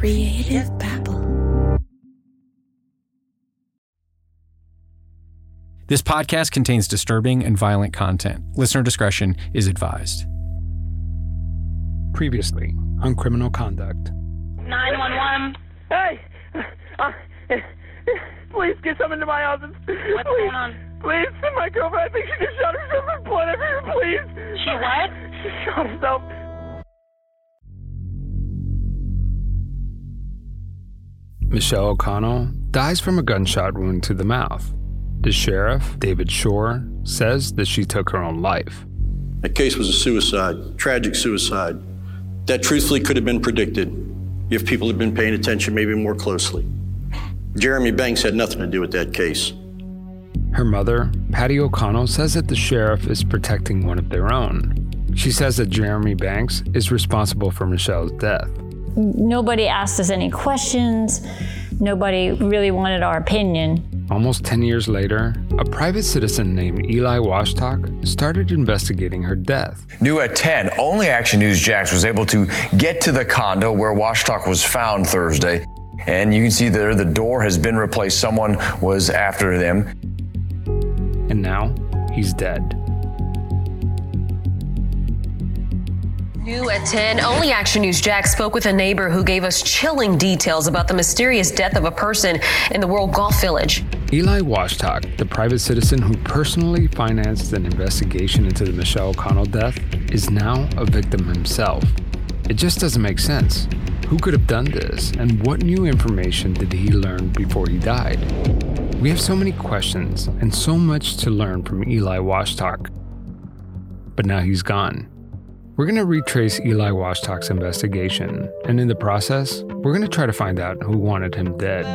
Creative Babble. This podcast contains disturbing and violent content. Listener discretion is advised. Previously on Criminal Conduct. 911. Hey! Uh, please get someone to my office. What's please, going on? Please, my girlfriend, I think she just shot herself with blood everywhere, please. She what? She shot herself. Michelle O'Connell dies from a gunshot wound to the mouth. The sheriff, David Shoar, says that she took her own life. That case was a suicide, tragic suicide. That truthfully could have been predicted if people had been paying attention maybe more closely. Jeremy Banks had nothing to do with that case. Her mother, Patty O'Connell, says that the sheriff is protecting one of their own. She says that Jeremy Banks is responsible for Michelle's death. Nobody asked us any questions. Nobody really wanted our opinion. Almost 10 years later, a private citizen named Eli Washtock started investigating her death. New at 10, only Action News Jax was able to get to the condo where Washtock was found Thursday. And you can see there the door has been replaced. Someone was after them. And now, he's dead. New at 10, Only Action News Jax spoke with a neighbor who gave us chilling details about the mysterious death of a person in the World Golf Village. Eli Washtock, the private citizen who personally financed an investigation into the Michelle O'Connell death, is now a victim himself. It just doesn't make sense. Who could have done this, and what new information did he learn before he died? We have so many questions and so much to learn from Eli Washtock. But now he's gone. We're going to retrace Eli Washtock's investigation, and in the process, we're going to try to find out who wanted him dead.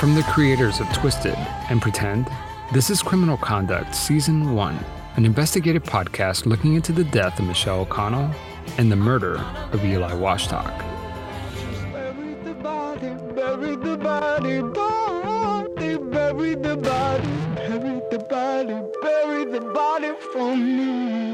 From the creators of Twisted and Pretend, this is Criminal Conduct Season 1, an investigative podcast looking into the death of Michelle O'Connell and the murder of Eli Washtock. Bury the body, the body, the body for me.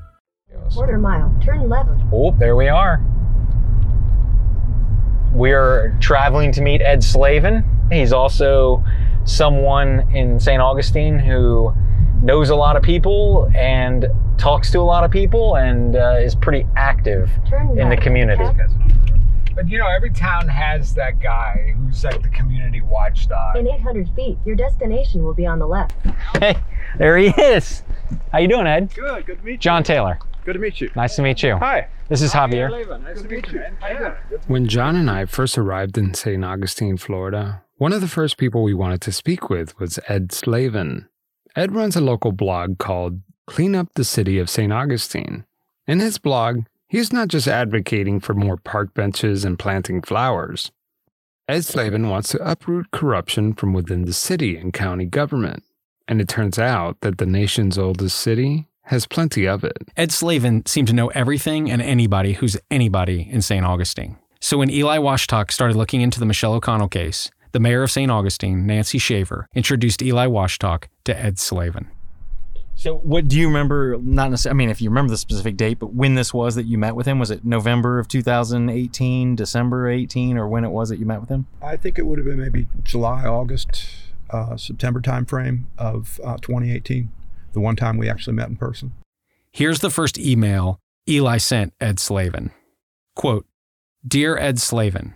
Quarter mile, turn left. Oh, there we are. We're traveling to meet Ed Slavin. He's also someone in St. Augustine who knows a lot of people and talks to a lot of people and uh, is pretty active Turn in the left. community. But you know, every town has that guy who's like the community watchdog. In 800 feet, your destination will be on the left. Hey, there he is. How you doing, Ed? Good, good to meet you. John Taylor. Good to meet you. Nice to meet you. Hi. This is Javier. Nice to meet you. How you? When John and I first arrived in St. Augustine, Florida, one of the first people we wanted to speak with was Ed Slavin. Ed runs a local blog called Clean Up the City of St. Augustine. In his blog, he's not just advocating for more park benches and planting flowers. Ed Slavin wants to uproot corruption from within the city and county government. And it turns out that the nation's oldest city has plenty of it. Ed Slavin seemed to know everything and anybody who's anybody in St. Augustine. So when Eli Washtock started looking into the Michelle O'Connell case, the mayor of St. Augustine, Nancy Shaver, introduced Eli Washtock to Ed Slavin. So, what do you remember? Not necessarily. I mean, if you remember the specific date, but when this was that you met with him, was it November of 2018, December 18, or when it was that you met with him? I think it would have been maybe July, August, uh, September timeframe of uh, 2018, the one time we actually met in person. Here's the first email Eli sent Ed Slavin. Quote, Dear Ed Slavin,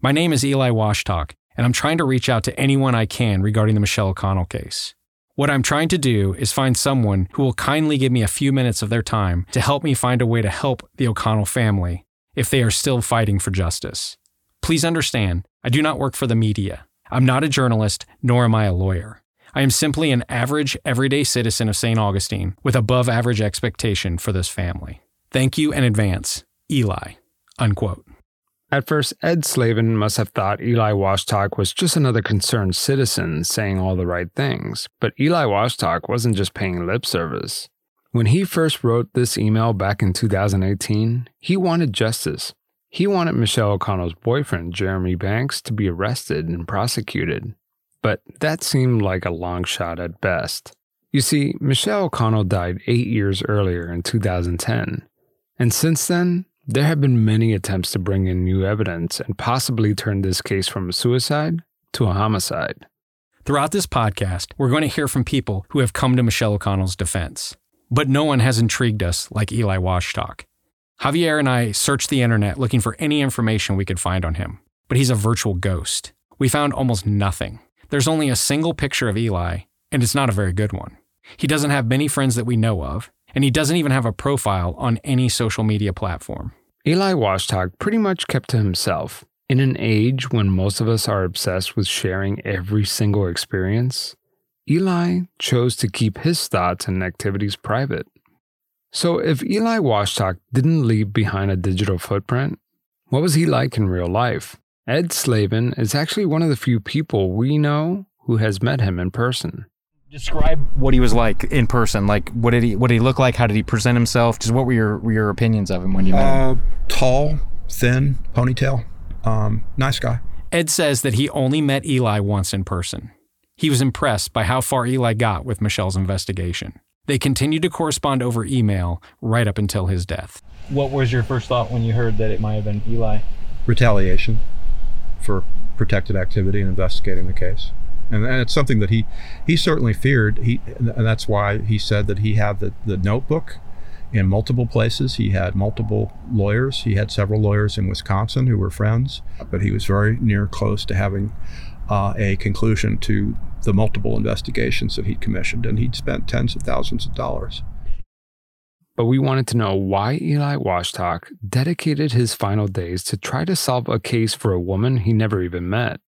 my name is Eli Washtock, and I'm trying to reach out to anyone I can regarding the Michelle O'Connell case. What I'm trying to do is find someone who will kindly give me a few minutes of their time to help me find a way to help the O'Connell family if they are still fighting for justice. Please understand, I do not work for the media. I'm not a journalist, nor am I a lawyer. I am simply an average, everyday citizen of St. Augustine with above average expectation for this family. Thank you in advance, Eli. Unquote. At first, Ed Slavin must have thought Eli Washtock was just another concerned citizen saying all the right things. But Eli Washtock wasn't just paying lip service. When he first wrote this email back in 2018, he wanted justice. He wanted Michelle O'Connell's boyfriend, Jeremy Banks, to be arrested and prosecuted. But that seemed like a long shot at best. You see, Michelle O'Connell died eight years earlier in 2010. And since then, there have been many attempts to bring in new evidence and possibly turn this case from a suicide to a homicide. Throughout this podcast, we're going to hear from people who have come to Michelle O'Connell's defense. But no one has intrigued us like Eli Washtock. Javier and I searched the internet looking for any information we could find on him, but he's a virtual ghost. We found almost nothing. There's only a single picture of Eli, and it's not a very good one. He doesn't have many friends that we know of, and he doesn't even have a profile on any social media platform. Eli Washtock pretty much kept to himself. In an age when most of us are obsessed with sharing every single experience, Eli chose to keep his thoughts and activities private. So, if Eli Washtock didn't leave behind a digital footprint, what was he like in real life? Ed Slavin is actually one of the few people we know who has met him in person. Describe what he was like in person. Like, what did he what did he look like? How did he present himself? Just what were your were your opinions of him when you met him? Uh, tall, thin, ponytail. Um, nice guy. Ed says that he only met Eli once in person. He was impressed by how far Eli got with Michelle's investigation. They continued to correspond over email right up until his death. What was your first thought when you heard that it might have been Eli? Retaliation for protected activity in investigating the case. And, and it's something that he, he certainly feared. He, and that's why he said that he had the, the notebook in multiple places. He had multiple lawyers. He had several lawyers in Wisconsin who were friends, but he was very near close to having uh, a conclusion to the multiple investigations that he'd commissioned, and he'd spent tens of thousands of dollars. But we wanted to know why Eli Washtock dedicated his final days to try to solve a case for a woman he never even met.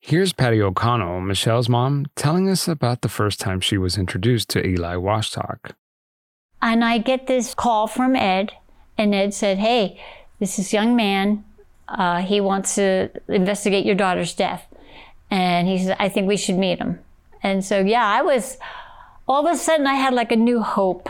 Here's Patty O'Connell, Michelle's mom, telling us about the first time she was introduced to Eli Washtock. And I get this call from Ed, and Ed said, Hey, this is young man. Uh, he wants to investigate your daughter's death. And he said, I think we should meet him. And so, yeah, I was, all of a sudden, I had like a new hope.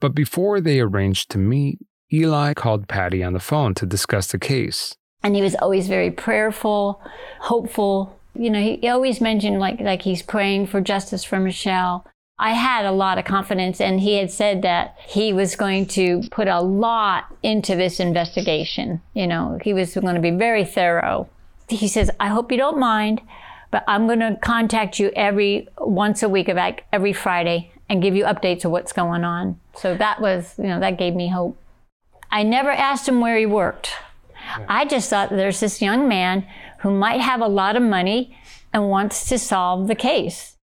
But before they arranged to meet, Eli called Patty on the phone to discuss the case. And he was always very prayerful, hopeful. You know, he, he always mentioned like, like he's praying for justice for Michelle. I had a lot of confidence, and he had said that he was going to put a lot into this investigation. You know, he was going to be very thorough. He says, I hope you don't mind, but I'm going to contact you every once a week, about every Friday, and give you updates of what's going on. So that was, you know, that gave me hope. I never asked him where he worked. I just thought there's this young man who might have a lot of money and wants to solve the case.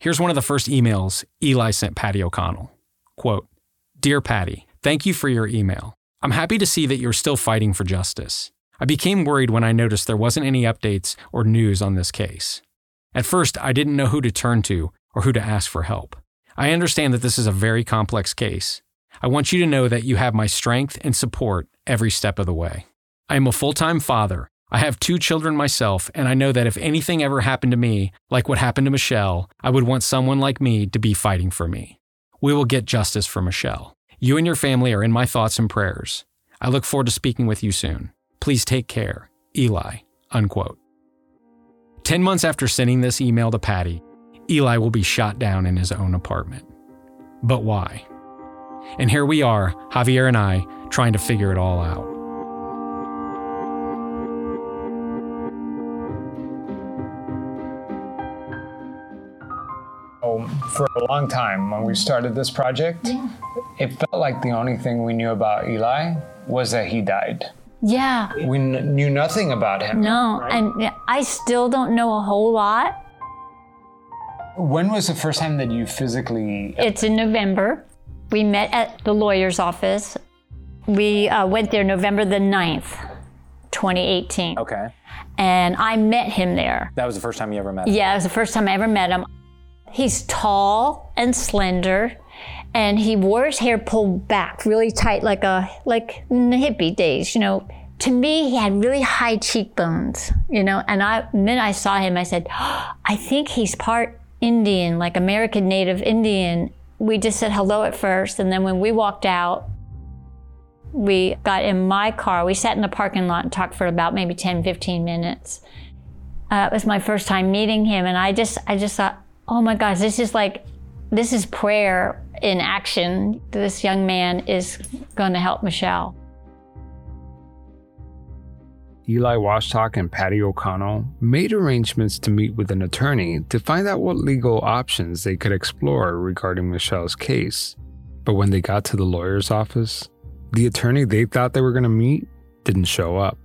Here's one of the first emails Eli sent Patty O'Connell. Quote, Dear Patty, thank you for your email. I'm happy to see that you're still fighting for justice. I became worried when I noticed there wasn't any updates or news on this case. At first, I didn't know who to turn to or who to ask for help. I understand that this is a very complex case. I want you to know that you have my strength and support every step of the way. I am a full time father. I have two children myself, and I know that if anything ever happened to me, like what happened to Michelle, I would want someone like me to be fighting for me. We will get justice for Michelle. You and your family are in my thoughts and prayers. I look forward to speaking with you soon. Please take care. Eli. Unquote. 10 months after sending this email to Patty, Eli will be shot down in his own apartment. But why? And here we are, Javier and I, trying to figure it all out. Oh, for a long time, when we started this project, it felt like the only thing we knew about Eli was that he died. Yeah. We kn- knew nothing about him. No, and I still don't know a whole lot. When was the first time that you physically? It's in November. We met at the lawyer's office. We uh, went there November the 9th, 2018. Okay. And I met him there. That was the first time you ever met him? Yeah, it was the first time I ever met him. He's tall and slender, and he wore his hair pulled back really tight, like a like in the hippie days. You know, to me, he had really high cheekbones. You know, and I the minute I saw him, I said, I think he's part Indian, like American Native Indian. We just said hello at first, and then when we walked out, we got in my car. We sat in the parking lot and talked for about maybe 10, 15 minutes. Uh, it was my first time meeting him, and I just, I just thought, oh my gosh, this is like, this is prayer in action. This young man is going to help Michelle. Eli Washtock and Patty O'Connell made arrangements to meet with an attorney to find out what legal options they could explore regarding Michelle's case. But when they got to the lawyer's office, the attorney they thought they were going to meet didn't show up.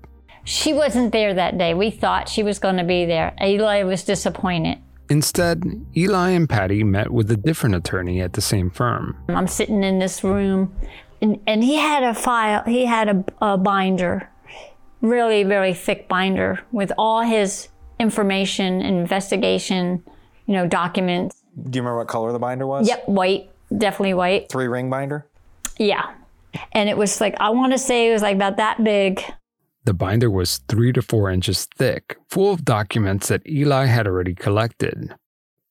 She wasn't there that day. We thought she was going to be there. Eli was disappointed. Instead, Eli and Patty met with a different attorney at the same firm. I'm sitting in this room, and, and he had a file, he had a, a binder, really, really thick binder with all his information and investigation, you know, documents. Do you remember what color the binder was? Yep, white, definitely white. Three ring binder? Yeah. And it was like, I want to say it was like about that big. The binder was three to four inches thick, full of documents that Eli had already collected.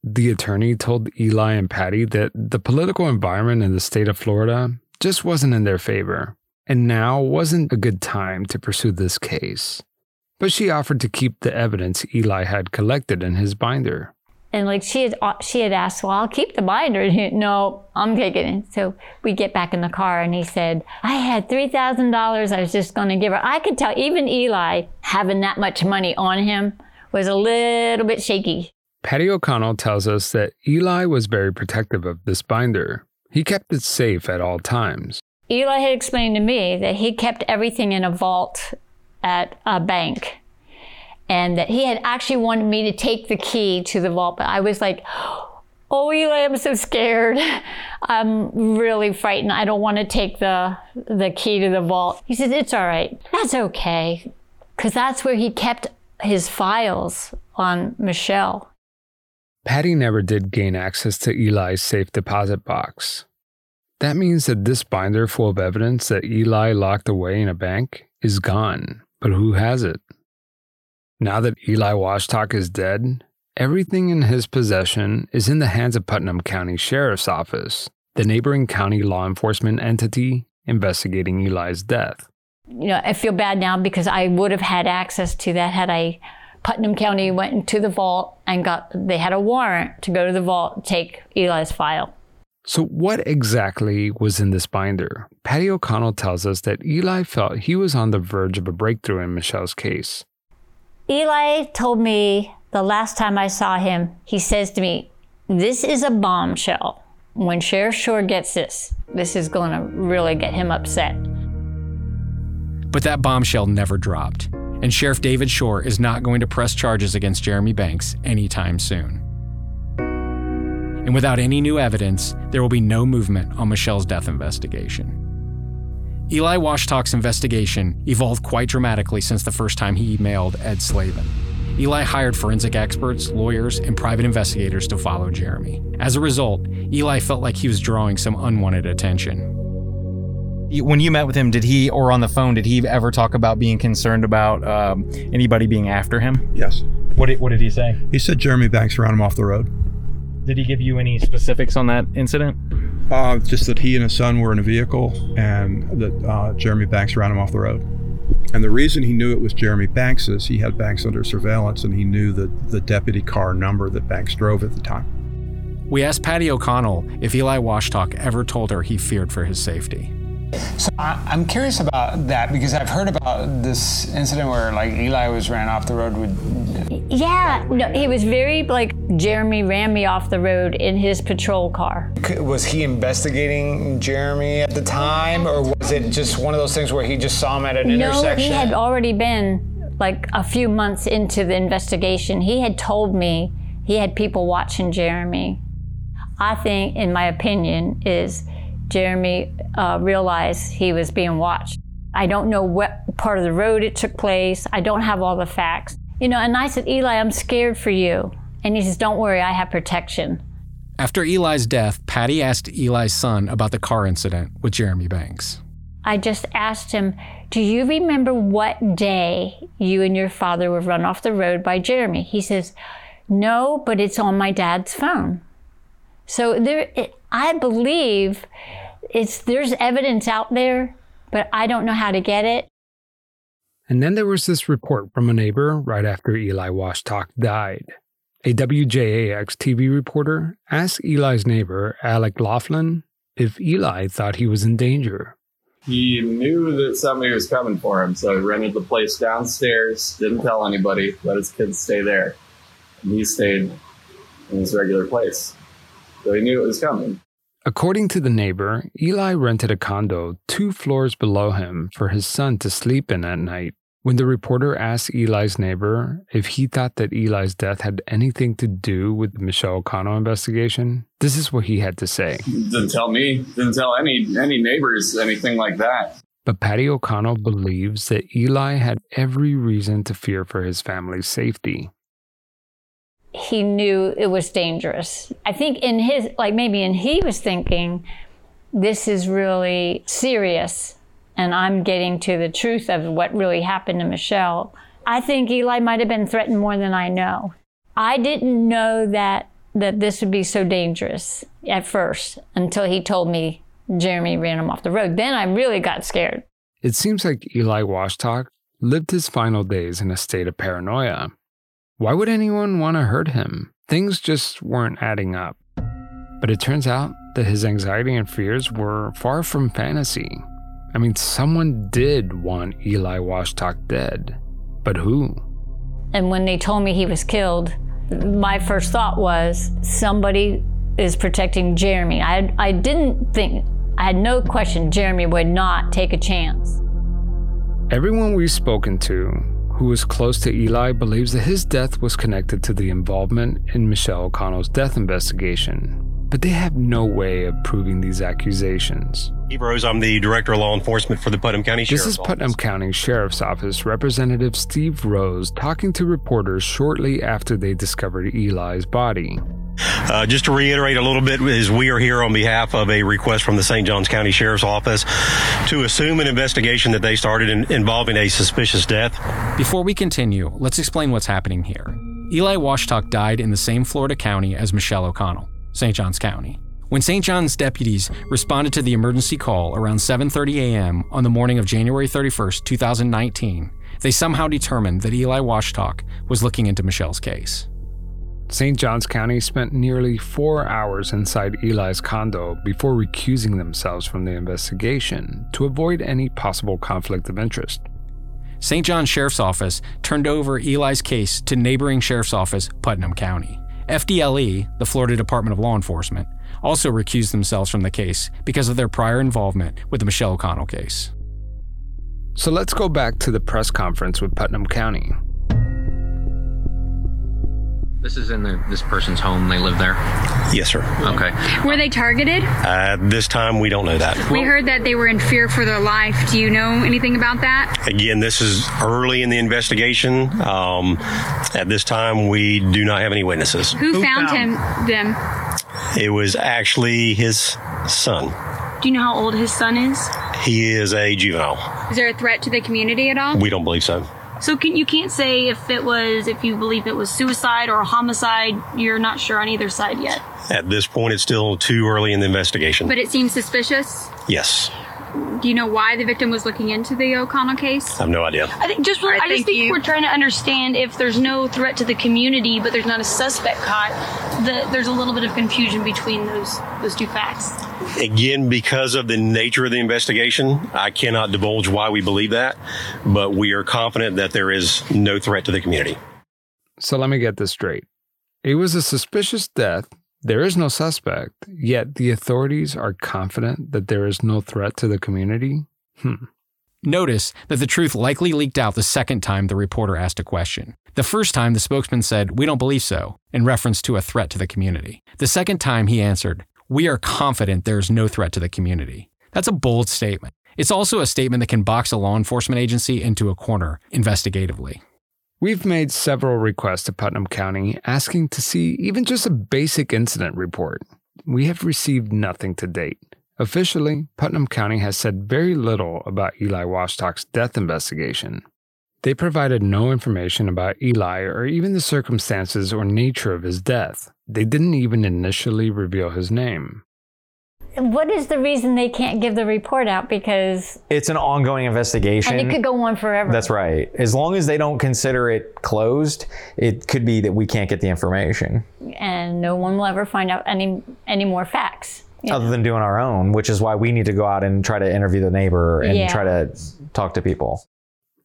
The attorney told Eli and Patty that the political environment in the state of Florida just wasn't in their favor, and now wasn't a good time to pursue this case. But she offered to keep the evidence Eli had collected in his binder. And like she had, uh, she had asked, well, I'll keep the binder. And he, no, I'm taking it. So we get back in the car and he said, I had $3,000 I was just going to give her. I could tell even Eli having that much money on him was a little bit shaky. Patty O'Connell tells us that Eli was very protective of this binder. He kept it safe at all times. Eli had explained to me that he kept everything in a vault at a bank and that he had actually wanted me to take the key to the vault, but I was like, "Oh, Eli, I'm so scared. I'm really frightened. I don't want to take the the key to the vault." He said, "It's all right. That's okay, because that's where he kept his files on Michelle." Patty never did gain access to Eli's safe deposit box. That means that this binder full of evidence that Eli locked away in a bank is gone. But who has it? Now that Eli Washtock is dead, everything in his possession is in the hands of Putnam County Sheriff's Office, the neighboring county law enforcement entity investigating Eli's death. You know, I feel bad now because I would have had access to that had I Putnam County went into the vault and got they had a warrant to go to the vault take Eli's file. So, what exactly was in this binder? Patty O'Connell tells us that Eli felt he was on the verge of a breakthrough in Michelle's case. Eli told me the last time I saw him, he says to me, This is a bombshell. When Sheriff Shoar gets this, this is going to really get him upset. But that bombshell never dropped, and Sheriff David Shoar is not going to press charges against Jeremy Banks anytime soon. And without any new evidence, there will be no movement on Michelle's death investigation. Eli Washtock's investigation evolved quite dramatically since the first time he emailed Ed Slavin. Eli hired forensic experts, lawyers, and private investigators to follow Jeremy. As a result, Eli felt like he was drawing some unwanted attention. When you met with him, did he, or on the phone, did he ever talk about being concerned about um, anybody being after him? Yes. What did, what did he say? He said Jeremy Banks ran him off the road. Did he give you any specifics on that incident? Uh, just that he and his son were in a vehicle and that uh, Jeremy Banks ran him off the road. And the reason he knew it was Jeremy Banks is he had Banks under surveillance and he knew the, the deputy car number that Banks drove at the time. We asked Patty O'Connell if Eli Washtock ever told her he feared for his safety. So I, I'm curious about that because I've heard about this incident where like Eli was ran off the road with. Yeah, no, he was very like Jeremy ran me off the road in his patrol car. Was he investigating Jeremy at the time, or was it just one of those things where he just saw him at an no, intersection? he had already been like a few months into the investigation. He had told me he had people watching Jeremy. I think, in my opinion, is Jeremy uh, realized he was being watched. I don't know what part of the road it took place. I don't have all the facts. You know, and I said, Eli, I'm scared for you. And he says, Don't worry, I have protection. After Eli's death, Patty asked Eli's son about the car incident with Jeremy Banks. I just asked him, Do you remember what day you and your father were run off the road by Jeremy? He says, No, but it's on my dad's phone. So there, it, I believe it's there's evidence out there, but I don't know how to get it. And then there was this report from a neighbor right after Eli Washtock died. A WJAX TV reporter asked Eli's neighbor, Alec Laughlin, if Eli thought he was in danger. He knew that somebody was coming for him, so he rented the place downstairs, didn't tell anybody, let his kids stay there. And he stayed in his regular place. So he knew it was coming. According to the neighbor, Eli rented a condo two floors below him for his son to sleep in at night. When the reporter asked Eli's neighbor if he thought that Eli's death had anything to do with the Michelle O'Connell investigation, this is what he had to say. Didn't tell me, didn't tell any any neighbors anything like that. But Patty O'Connell believes that Eli had every reason to fear for his family's safety. He knew it was dangerous. I think in his, like maybe in he was thinking, this is really serious and I'm getting to the truth of what really happened to Michelle. I think Eli might have been threatened more than I know. I didn't know that that this would be so dangerous at first until he told me Jeremy ran him off the road. Then I really got scared. It seems like Eli Washtock lived his final days in a state of paranoia. Why would anyone want to hurt him? Things just weren't adding up. But it turns out that his anxiety and fears were far from fantasy. I mean, someone did want Eli Washtock dead, but who? And when they told me he was killed, my first thought was somebody is protecting Jeremy. I, I didn't think, I had no question Jeremy would not take a chance. Everyone we've spoken to who was close to Eli believes that his death was connected to the involvement in Michelle O'Connell's death investigation but they have no way of proving these accusations. Steve Rose, I'm the Director of Law Enforcement for the Putnam County Sheriff's This is Putnam Office. County Sheriff's Office Representative Steve Rose talking to reporters shortly after they discovered Eli's body. Uh, just to reiterate a little bit, is we are here on behalf of a request from the St. Johns County Sheriff's Office to assume an investigation that they started in, involving a suspicious death. Before we continue, let's explain what's happening here. Eli Washtock died in the same Florida county as Michelle O'Connell, St. Johns County. When St. John's deputies responded to the emergency call around 7:30 a.m. on the morning of January 31st, 2019, they somehow determined that Eli Washtock was looking into Michelle's case. St. Johns County spent nearly four hours inside Eli's condo before recusing themselves from the investigation to avoid any possible conflict of interest. St. John's Sheriff's Office turned over Eli's case to neighboring Sheriff's Office, Putnam County. FDLE, the Florida Department of Law Enforcement, also recused themselves from the case because of their prior involvement with the Michelle O'Connell case. So let's go back to the press conference with Putnam County. This is in the, this person's home. They live there. Yes, sir. Okay. Were they targeted? Uh, this time, we don't know that. We heard that they were in fear for their life. Do you know anything about that? Again, this is early in the investigation. Um, at this time, we do not have any witnesses. Who, found, him? Them? It was actually his son. Do you know how old his son is? He is a juvenile. Is there a threat to the community at all? We don't believe so. So can you can't say if it was if you believe it was suicide or a homicide. You're not sure on either side yet. At this point, it's still too early in the investigation. But it seems suspicious. yes, Do you know why the victim was looking into the O'Connell case? I have no idea. I think just I, just think we're trying to understand if there's no threat to the community, but there's not a suspect caught. That there's a little bit of confusion between those those two facts. Again, because of the nature of the investigation, I cannot divulge why we believe that, but we are confident that there is no threat to the community. So let me get this straight. It was a suspicious death. There is no suspect, yet the authorities are confident that there is no threat to the community? Hmm. Notice that the truth likely leaked out the second time the reporter asked a question. The first time, the spokesman said, We don't believe so, in reference to a threat to the community. The second time, he answered, We are confident there is no threat to the community. That's a bold statement. It's also a statement that can box a law enforcement agency into a corner investigatively. We've made several requests to Putnam County asking to see even just a basic incident report. We have received nothing to date. Officially, Putnam County has said very little about Eli Washtock's death investigation. They provided no information about Eli or even the circumstances or nature of his death. They didn't even initially reveal his name. What is the reason they can't give the report out? Because It's an ongoing investigation. and it could go on forever. That's right. As long as they don't consider it closed, it could be that we can't get the information and no one will ever find out any any more facts. you other than doing our own, which is why we need to go out and try to interview the neighbor and Yeah. try to talk to people.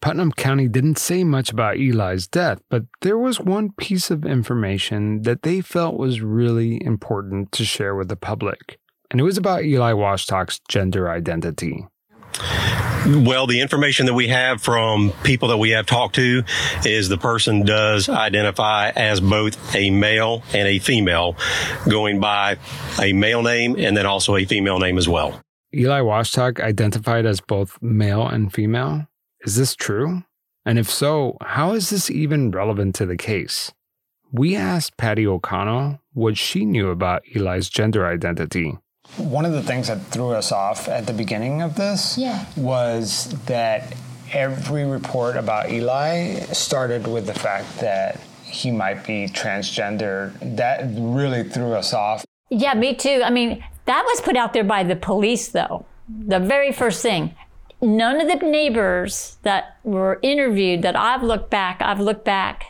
Putnam County didn't say much about Eli's death, but there was one piece of information that they felt was really important to share with the public. And it was about Eli Washtock's gender identity. Well, the information that we have from people that we have talked to is the person does identify as both a male and a female, going by a male name and then also a female name as well. Eli Washtock identified as both male and female? Is this true? And if so, how is this even relevant to the case? We asked Patty O'Connell what she knew about Eli's gender identity. One of the things that threw us off at the beginning of this Yeah. was that every report about Eli started with the fact that he might be transgender. That really threw us off. Yeah, me too. I mean, that was put out there by the police, though. The very first thing. None of the neighbors that were interviewed that I've looked back, I've looked back,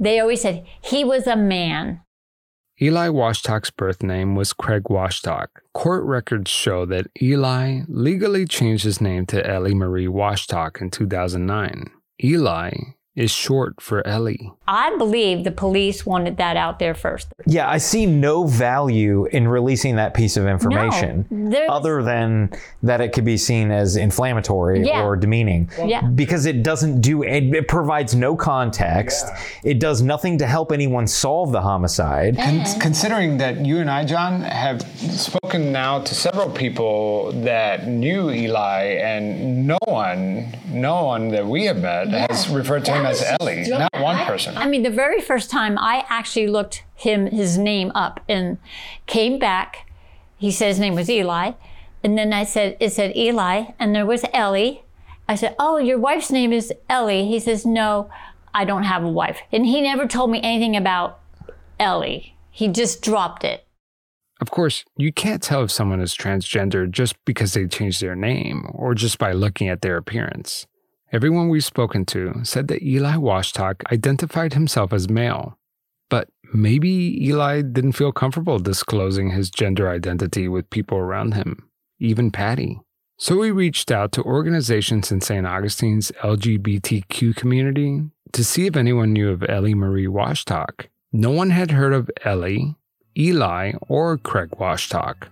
they always said he was a man. Eli Washtock's birth name was Craig Washtock. Court records show that Eli legally changed his name to Ellie Marie Washtock in 2009. Eli is short for Ellie. I believe the police wanted that out there first. Yeah, I see no value in releasing that piece of information there's- other than that it could be seen as inflammatory Yeah. or demeaning. Yeah. Because it doesn't do it, it provides no context. It does nothing to help anyone solve the homicide. Con- considering that you and I, John, have spoken now to several people that knew Eli, and no one, no one that we have met has referred to him as Ellie. Not one person. I mean, the very first time I actually looked him his name up and came back, he said his name was Eli, and then I said it said Eli, and there was Ellie. I said, "Oh, your wife's name is Ellie." He says, "No, I don't have a wife," and he never told me anything about Ellie. He just dropped it. Of course, you can't tell if someone is transgender just because they changed their name or just by looking at their appearance. Everyone we've spoken to said that Eli Washtock identified himself as male. But maybe Eli didn't feel comfortable disclosing his gender identity with people around him, even Patty. So we reached out to organizations in St. Augustine's LGBTQ community to see if anyone knew of Ellie Marie Washtock. No one had heard of Ellie, Eli, or Craig Washtock.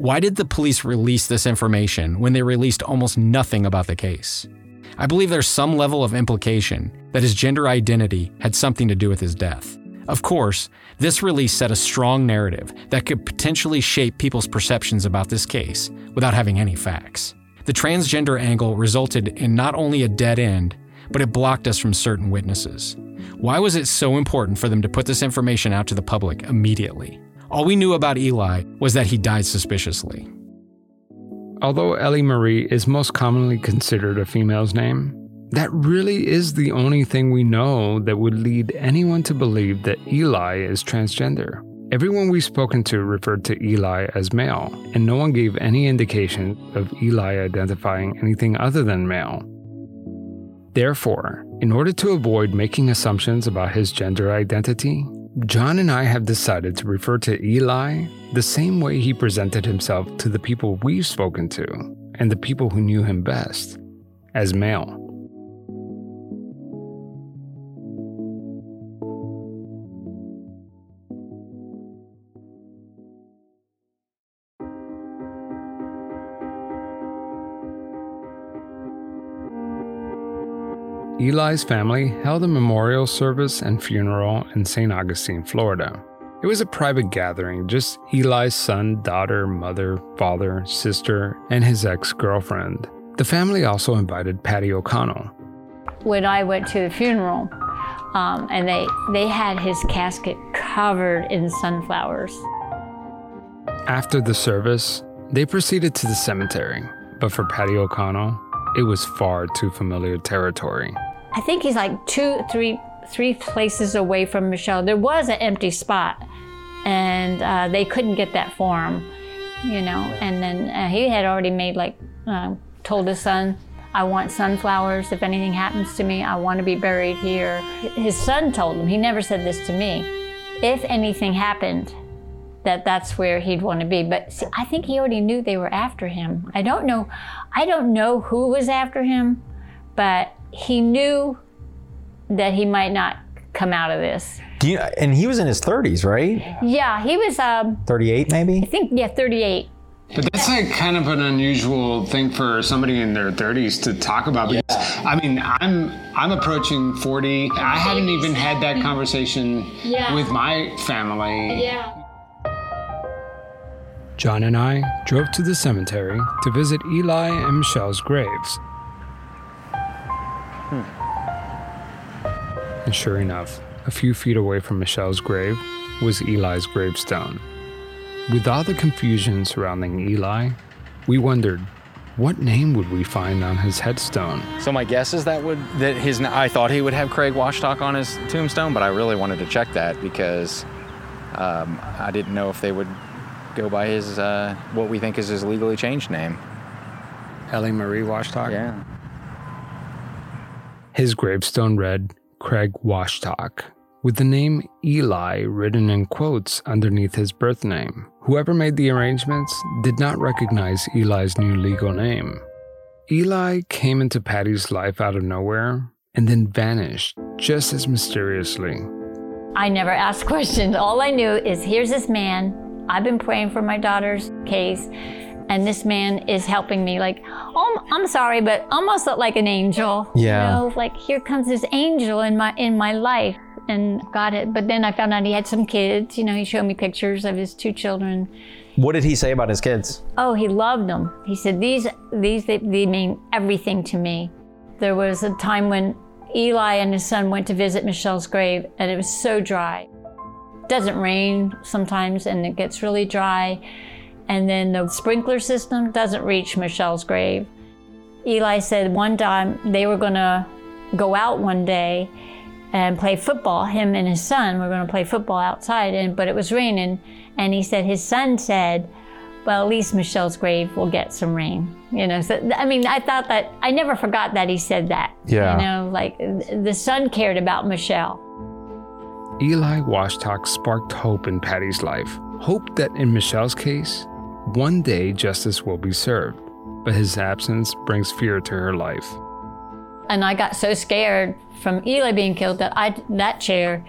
Why did the police release this information when they released almost nothing about the case? I believe there's some level of implication that his gender identity had something to do with his death. Of course, this release set a strong narrative that could potentially shape people's perceptions about this case without having any facts. The transgender angle resulted in not only a dead end, but it blocked us from certain witnesses. Why was it so important for them to put this information out to the public immediately? All we knew about Eli was that he died suspiciously. Although Ellie Marie is most commonly considered a female's name, that really is the only thing we know that would lead anyone to believe that Eli is transgender. Everyone we've spoken to referred to Eli as male, and no one gave any indication of Eli identifying anything other than male. Therefore, in order to avoid making assumptions about his gender identity, John and I have decided to refer to Eli the same way he presented himself to the people we've spoken to and the people who knew him best as male. Eli's family held a memorial service and funeral in St. Augustine, Florida. It was a private gathering, just Eli's son, daughter, mother, father, sister, and his ex girlfriend. The family also invited Patty O'Connell. When I went to the funeral, um, and they, they had his casket covered in sunflowers. After the service, they proceeded to the cemetery, but for Patty O'Connell, it was far too familiar territory. I think he's like two, three, three places away from Michelle. There was an empty spot, and uh, they couldn't get that for him, you know. And then uh, he had already made like uh, told his son, "I want sunflowers. If anything happens to me, I want to be buried here." His son told him. He never said this to me. If anything happened, that that's where he'd want to be. But see, I think he already knew they were after him. I don't know. I don't know who was after him, but he knew that he might not come out of this. Do you, and he was in his 30s, right? Yeah, he was. Um, 38 maybe? I think yeah, 38. But that's like kind of an unusual thing for somebody in their 30s to talk about. Because I mean, I'm I'm approaching 40. I haven't even had that conversation Yeah. with my family. Yeah. John and I drove to the cemetery to visit Eli and Michelle's graves. And sure enough, a few feet away from Michelle's grave was Eli's gravestone. With all the confusion surrounding Eli, we wondered what name would we find on his headstone? So my guess is that would that his I thought he would have Craig Washtock on his tombstone, but I really wanted to check that because um, I didn't know if they would go by his uh, what we think is his legally changed name. Ellie Marie Washtock? Yeah. His gravestone read Craig Washtock, with the name Eli written in quotes underneath his birth name. Whoever made the arrangements did not recognize Eli's new legal name. Eli came into Patty's life out of nowhere and then vanished just as mysteriously. I never asked questions. All I knew is here's this man. I've been praying for my daughter's case, and this man is helping me. Like, oh, I'm sorry, but almost like an angel. Yeah. You know, like here comes this angel in my in my life, and got it. But then I found out he had some kids. You know, he showed me pictures of his two children. What did he say about his kids? Oh, he loved them. He said these these they, they mean everything to me. There was a time when Eli and his son went to visit Michelle's grave, and it was so dry. It doesn't rain sometimes, and it gets really dry. And then the sprinkler system doesn't reach Michelle's grave. Eli said one time they were going to go out one day and play football. Him and his son were going to play football outside, and but it was raining. And he said his son said, "Well, at least Michelle's grave will get some rain." You know, so I mean, I thought that I never forgot that he said that. Yeah. You know, like the son cared about Michelle. Eli Washtock sparked hope in Patty's life. Hope that in Michelle's case, one day justice will be served, but his absence brings fear to her life. And I got so scared from Eli being killed that I that chair,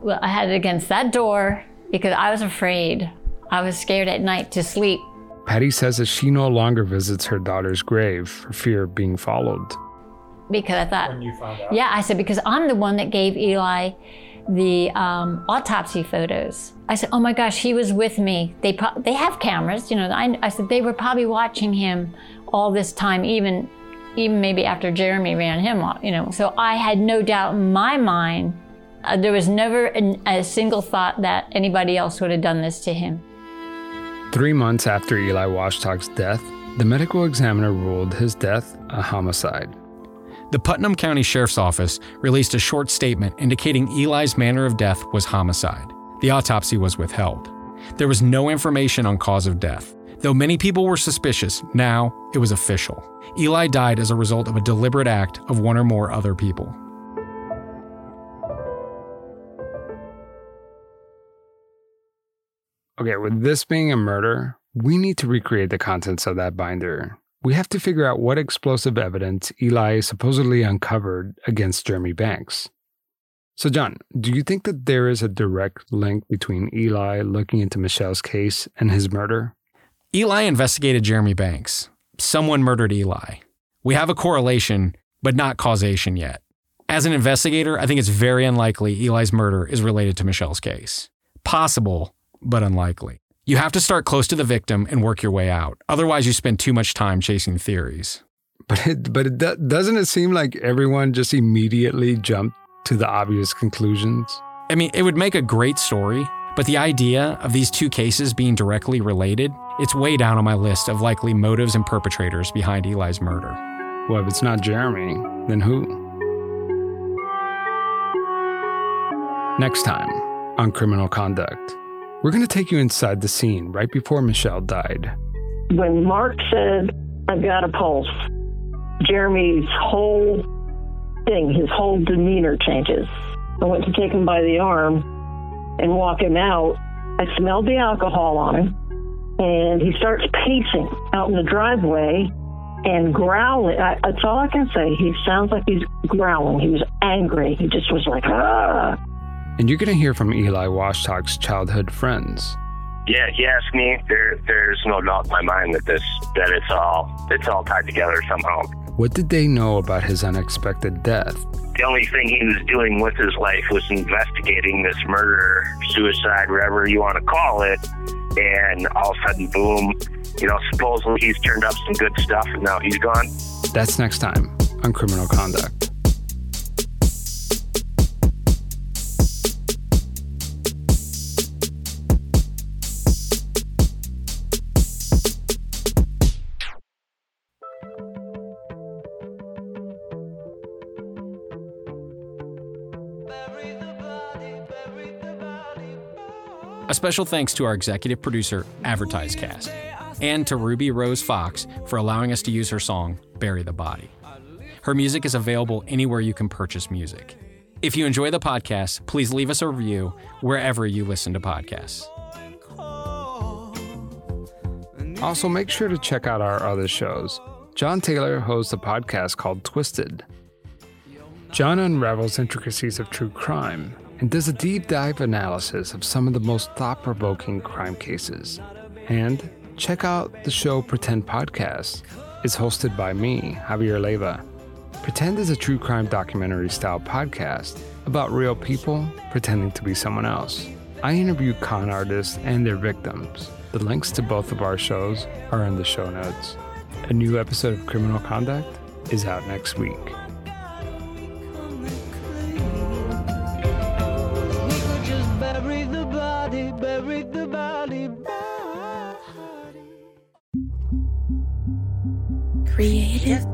well, I had it against that door because I was afraid. I was scared at night to sleep. Patty says that she no longer visits her daughter's grave for fear of being followed. because I thought, yeah, I said because I'm the one that gave Eli the um, autopsy photos. I said, oh my gosh, he was with me. They pro- they have cameras, you know. I, I said they were probably watching him all this time, even even maybe after Jeremy ran him off, you know. So I had no doubt in my mind. Uh, there was never an, a single thought that anybody else would have done this to him. Three months after Eli Washtock's death, the medical examiner ruled his death a homicide. The Putnam County Sheriff's Office released a short statement indicating Eli's manner of death was homicide. The autopsy was withheld. There was no information on cause of death. Though many people were suspicious, now it was official. Eli died as a result of a deliberate act of one or more other people. Okay, with this being a murder, we need to recreate the contents of that binder. We have to figure out what explosive evidence Eli supposedly uncovered against Jeremy Banks. So, John, do you think that there is a direct link between Eli looking into Michelle's case and his murder? Eli investigated Jeremy Banks. Someone murdered Eli. We have a correlation, but not causation yet. As an investigator, I think it's very unlikely Eli's murder is related to Michelle's case. Possible, but unlikely. You have to start close to the victim and work your way out. Otherwise, you spend too much time chasing theories. But it, but it, do- doesn't it seem like everyone just immediately jumped to the obvious conclusions? I mean, it would make a great story, but the idea of these two cases being directly related, it's way down on my list of likely motives and perpetrators behind Eli's murder. Well, if it's not Jeremy, then who? Next time on Criminal Conduct, we're going to take you inside the scene right before Michelle died. When Mark said, I've got a pulse, Jeremy's whole thing, his whole demeanor changes. I went to take him by the arm and walk him out. I smelled the alcohol on him, and he starts pacing out in the driveway and growling. I, that's all I can say. He sounds like he's growling. He was angry. He just was like, ah. And you're going to hear from Eli Washtock's childhood friends. Yeah, if you ask me, there there's no doubt in my mind that this that it's all it's all tied together somehow. What did they know about his unexpected death? The only thing he was doing with his life was investigating this murder, suicide, whatever you want to call it. And all of a sudden, boom, you know, supposedly he's turned up some good stuff and now he's gone. That's next time on Criminal Conduct. Special thanks to our executive producer, AdvertiseCast, and to Ruby Rose Fox for allowing us to use her song, Bury the Body. Her music is available anywhere you can purchase music. If you enjoy the podcast, please leave us a review wherever you listen to podcasts. Also, make sure to check out our other shows. John Taylor hosts a podcast called Twisted. John unravels intricacies of true crime and does a deep dive analysis of some of the most thought provoking crime cases. And check out the show Pretend Podcast. It's hosted by me, Javier Leiva. Pretend is a true crime documentary style podcast about real people pretending to be someone else. I interview con artists and their victims. The links to both of our shows are in the show notes. A new episode of Criminal Conduct is out next week. Creative